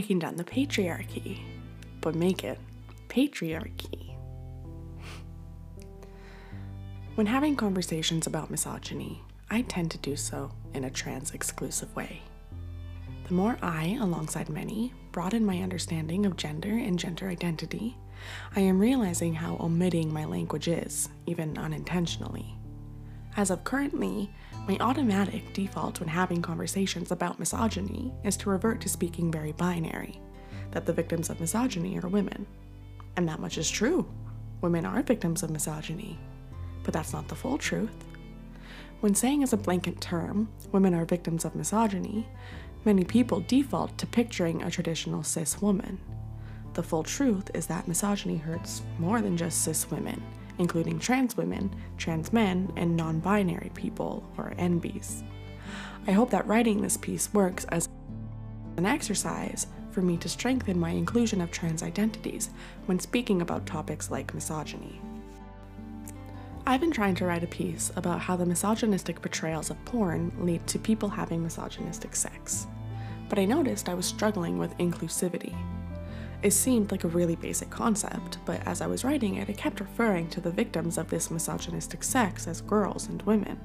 taking down the patriarchy, but make it patriarchy. When having conversations about misogyny, I tend to do so in a trans exclusive way. The more I, alongside many, broaden my understanding of gender and gender identity, I am realizing how omitting my language is, even unintentionally. As of currently, my automatic default when having conversations about misogyny is to revert to speaking very binary that the victims of misogyny are women. And that much is true. Women are victims of misogyny. But that's not the full truth. When saying as a blanket term, women are victims of misogyny, many people default to picturing a traditional cis woman. The full truth is that misogyny hurts more than just cis women including trans women, trans men, and non binary people, or NBs. I hope that writing this piece works as an exercise for me to strengthen my inclusion of trans identities when speaking about topics like misogyny. I've been trying to write a piece about how the misogynistic portrayals of porn lead to people having misogynistic sex, but I noticed I was struggling with inclusivity. It seemed like a really basic concept, but as I was writing it, I kept referring to the victims of this misogynistic sex as girls and women.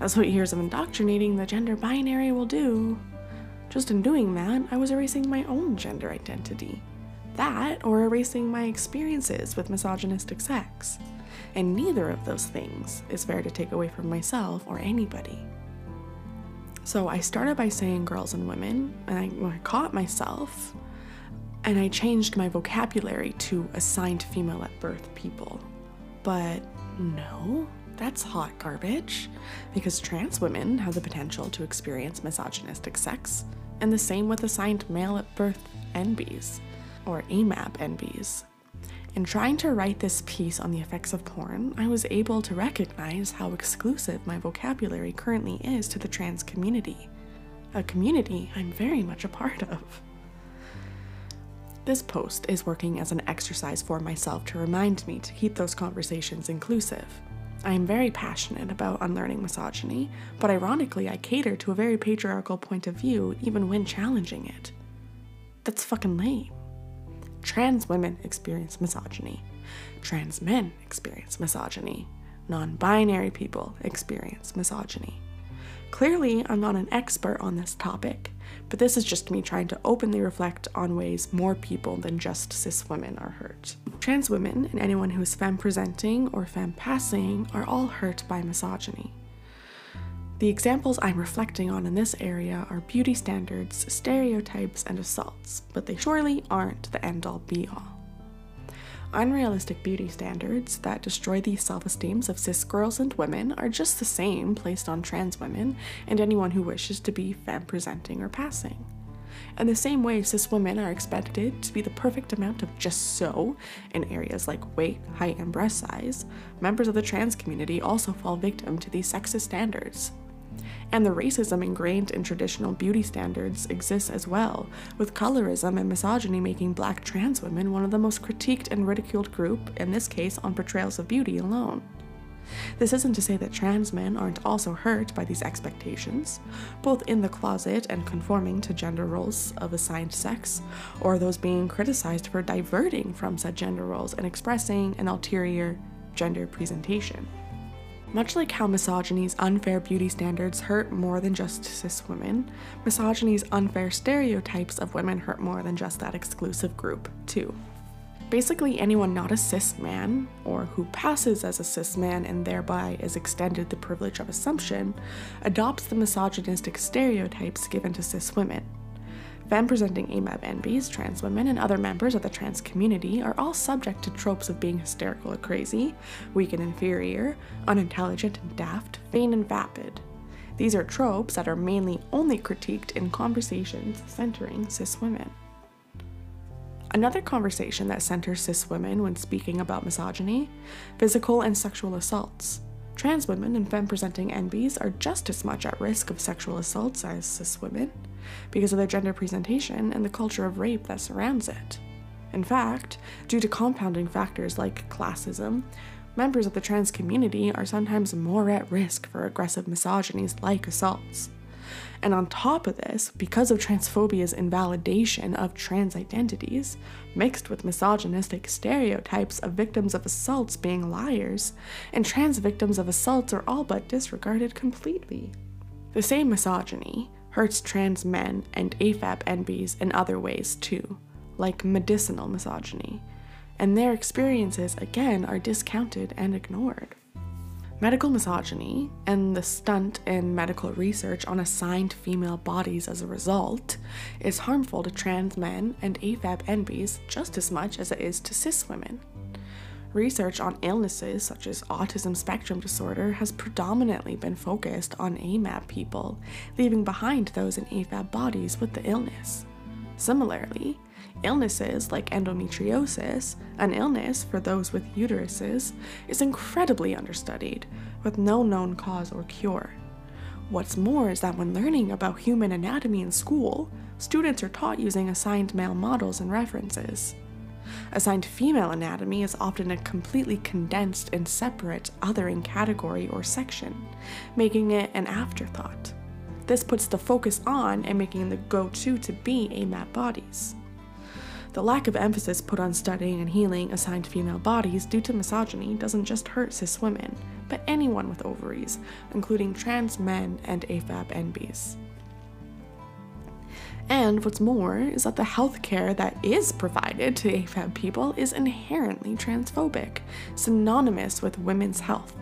That's what years of indoctrinating the gender binary will do. Just in doing that, I was erasing my own gender identity. That, or erasing my experiences with misogynistic sex. And neither of those things is fair to take away from myself or anybody. So I started by saying girls and women, and I, I caught myself and I changed my vocabulary to assigned female at birth people. But no, that's hot garbage, because trans women have the potential to experience misogynistic sex, and the same with assigned male at birth NBs, or AMAB NBs. In trying to write this piece on the effects of porn, I was able to recognize how exclusive my vocabulary currently is to the trans community, a community I'm very much a part of. This post is working as an exercise for myself to remind me to keep those conversations inclusive. I am very passionate about unlearning misogyny, but ironically, I cater to a very patriarchal point of view even when challenging it. That's fucking lame. Trans women experience misogyny. Trans men experience misogyny. Non binary people experience misogyny. Clearly, I'm not an expert on this topic, but this is just me trying to openly reflect on ways more people than just cis women are hurt. Trans women and anyone who is femme presenting or femme passing are all hurt by misogyny. The examples I'm reflecting on in this area are beauty standards, stereotypes, and assaults, but they surely aren't the end all be all. Unrealistic beauty standards that destroy the self esteems of cis girls and women are just the same placed on trans women and anyone who wishes to be femme presenting or passing. In the same way, cis women are expected to be the perfect amount of just so in areas like weight, height, and breast size, members of the trans community also fall victim to these sexist standards. And the racism ingrained in traditional beauty standards exists as well, with colorism and misogyny making black trans women one of the most critiqued and ridiculed group, in this case on portrayals of beauty alone. This isn't to say that trans men aren't also hurt by these expectations, both in the closet and conforming to gender roles of assigned sex, or those being criticized for diverting from said gender roles and expressing an ulterior gender presentation. Much like how misogyny's unfair beauty standards hurt more than just cis women, misogyny's unfair stereotypes of women hurt more than just that exclusive group, too. Basically, anyone not a cis man, or who passes as a cis man and thereby is extended the privilege of assumption, adopts the misogynistic stereotypes given to cis women. Femme presenting AMAB NBs, trans women, and other members of the trans community are all subject to tropes of being hysterical or crazy, weak and inferior, unintelligent and daft, vain and vapid. These are tropes that are mainly only critiqued in conversations centering cis women. Another conversation that centers cis women when speaking about misogyny physical and sexual assaults. Trans women and femme presenting NBs are just as much at risk of sexual assaults as cis women because of their gender presentation and the culture of rape that surrounds it. In fact, due to compounding factors like classism, members of the trans community are sometimes more at risk for aggressive misogynies like assaults. And on top of this, because of transphobia's invalidation of trans identities, mixed with misogynistic stereotypes of victims of assaults being liars, and trans victims of assaults are all but disregarded completely. The same misogyny hurts trans men and AFAB NBs in other ways too, like medicinal misogyny, and their experiences again are discounted and ignored. Medical misogyny and the stunt in medical research on assigned female bodies as a result is harmful to trans men and AFAB NBs just as much as it is to cis women. Research on illnesses such as autism spectrum disorder has predominantly been focused on AMAB people, leaving behind those in AFAB bodies with the illness. Similarly, illnesses like endometriosis, an illness for those with uteruses, is incredibly understudied, with no known cause or cure. What's more is that when learning about human anatomy in school, students are taught using assigned male models and references. Assigned female anatomy is often a completely condensed and separate othering category or section, making it an afterthought. This puts the focus on and making the go to to be AMAB bodies. The lack of emphasis put on studying and healing assigned female bodies due to misogyny doesn't just hurt cis women, but anyone with ovaries, including trans men and AFAB NBs. And what's more is that the healthcare that is provided to AFAB people is inherently transphobic, synonymous with women's health.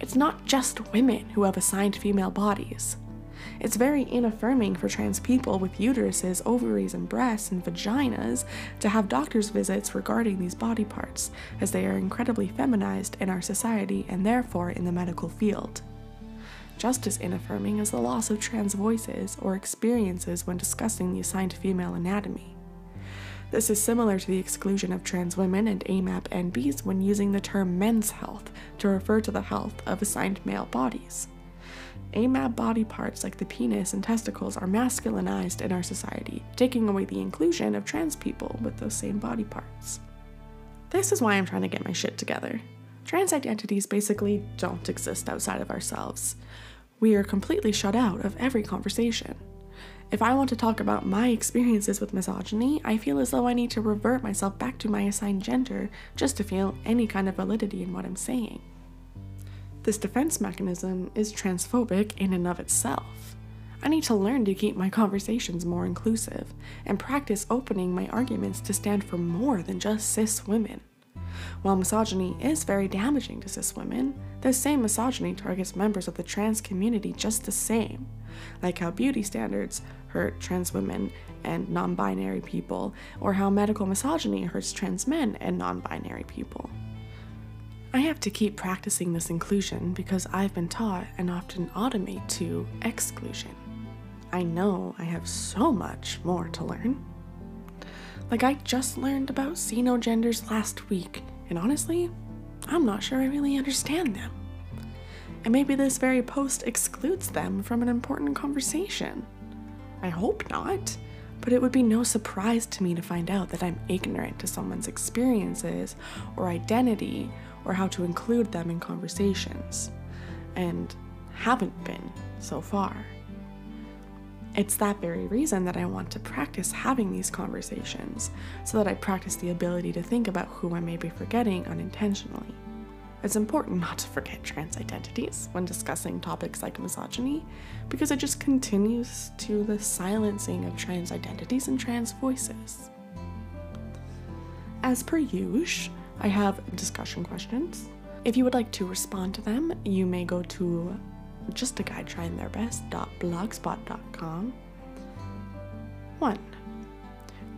It's not just women who have assigned female bodies. It's very inaffirming for trans people with uteruses, ovaries, and breasts and vaginas to have doctor's visits regarding these body parts, as they are incredibly feminized in our society and therefore in the medical field. Just as inaffirming is the loss of trans voices or experiences when discussing the assigned female anatomy. This is similar to the exclusion of trans women and AMAB NBs when using the term men's health to refer to the health of assigned male bodies. AMAB body parts like the penis and testicles are masculinized in our society, taking away the inclusion of trans people with those same body parts. This is why I'm trying to get my shit together. Trans identities basically don't exist outside of ourselves. We are completely shut out of every conversation. If I want to talk about my experiences with misogyny, I feel as though I need to revert myself back to my assigned gender just to feel any kind of validity in what I'm saying. This defense mechanism is transphobic in and of itself. I need to learn to keep my conversations more inclusive and practice opening my arguments to stand for more than just cis women. While misogyny is very damaging to cis women, the same misogyny targets members of the trans community just the same, like how beauty standards hurt trans women and non binary people, or how medical misogyny hurts trans men and non binary people. I have to keep practicing this inclusion because I've been taught and often automate to exclusion. I know I have so much more to learn. Like, I just learned about xenogenders last week, and honestly, I'm not sure I really understand them. And maybe this very post excludes them from an important conversation. I hope not, but it would be no surprise to me to find out that I'm ignorant to someone's experiences or identity or how to include them in conversations, and haven't been so far. It's that very reason that I want to practice having these conversations, so that I practice the ability to think about who I may be forgetting unintentionally. It's important not to forget trans identities when discussing topics like misogyny, because it just continues to the silencing of trans identities and trans voices. As per usual, I have discussion questions. If you would like to respond to them, you may go to just a guy trying their best.blogspot.com. 1.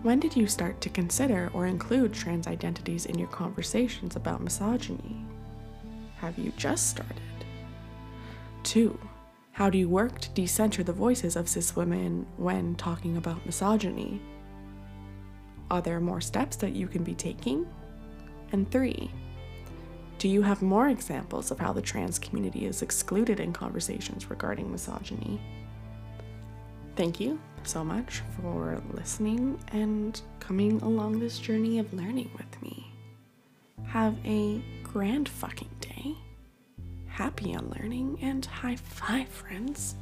When did you start to consider or include trans identities in your conversations about misogyny? Have you just started? 2. How do you work to decenter the voices of cis women when talking about misogyny? Are there more steps that you can be taking? And three, do you have more examples of how the trans community is excluded in conversations regarding misogyny? Thank you so much for listening and coming along this journey of learning with me. Have a grand fucking day. Happy unlearning and high five, friends.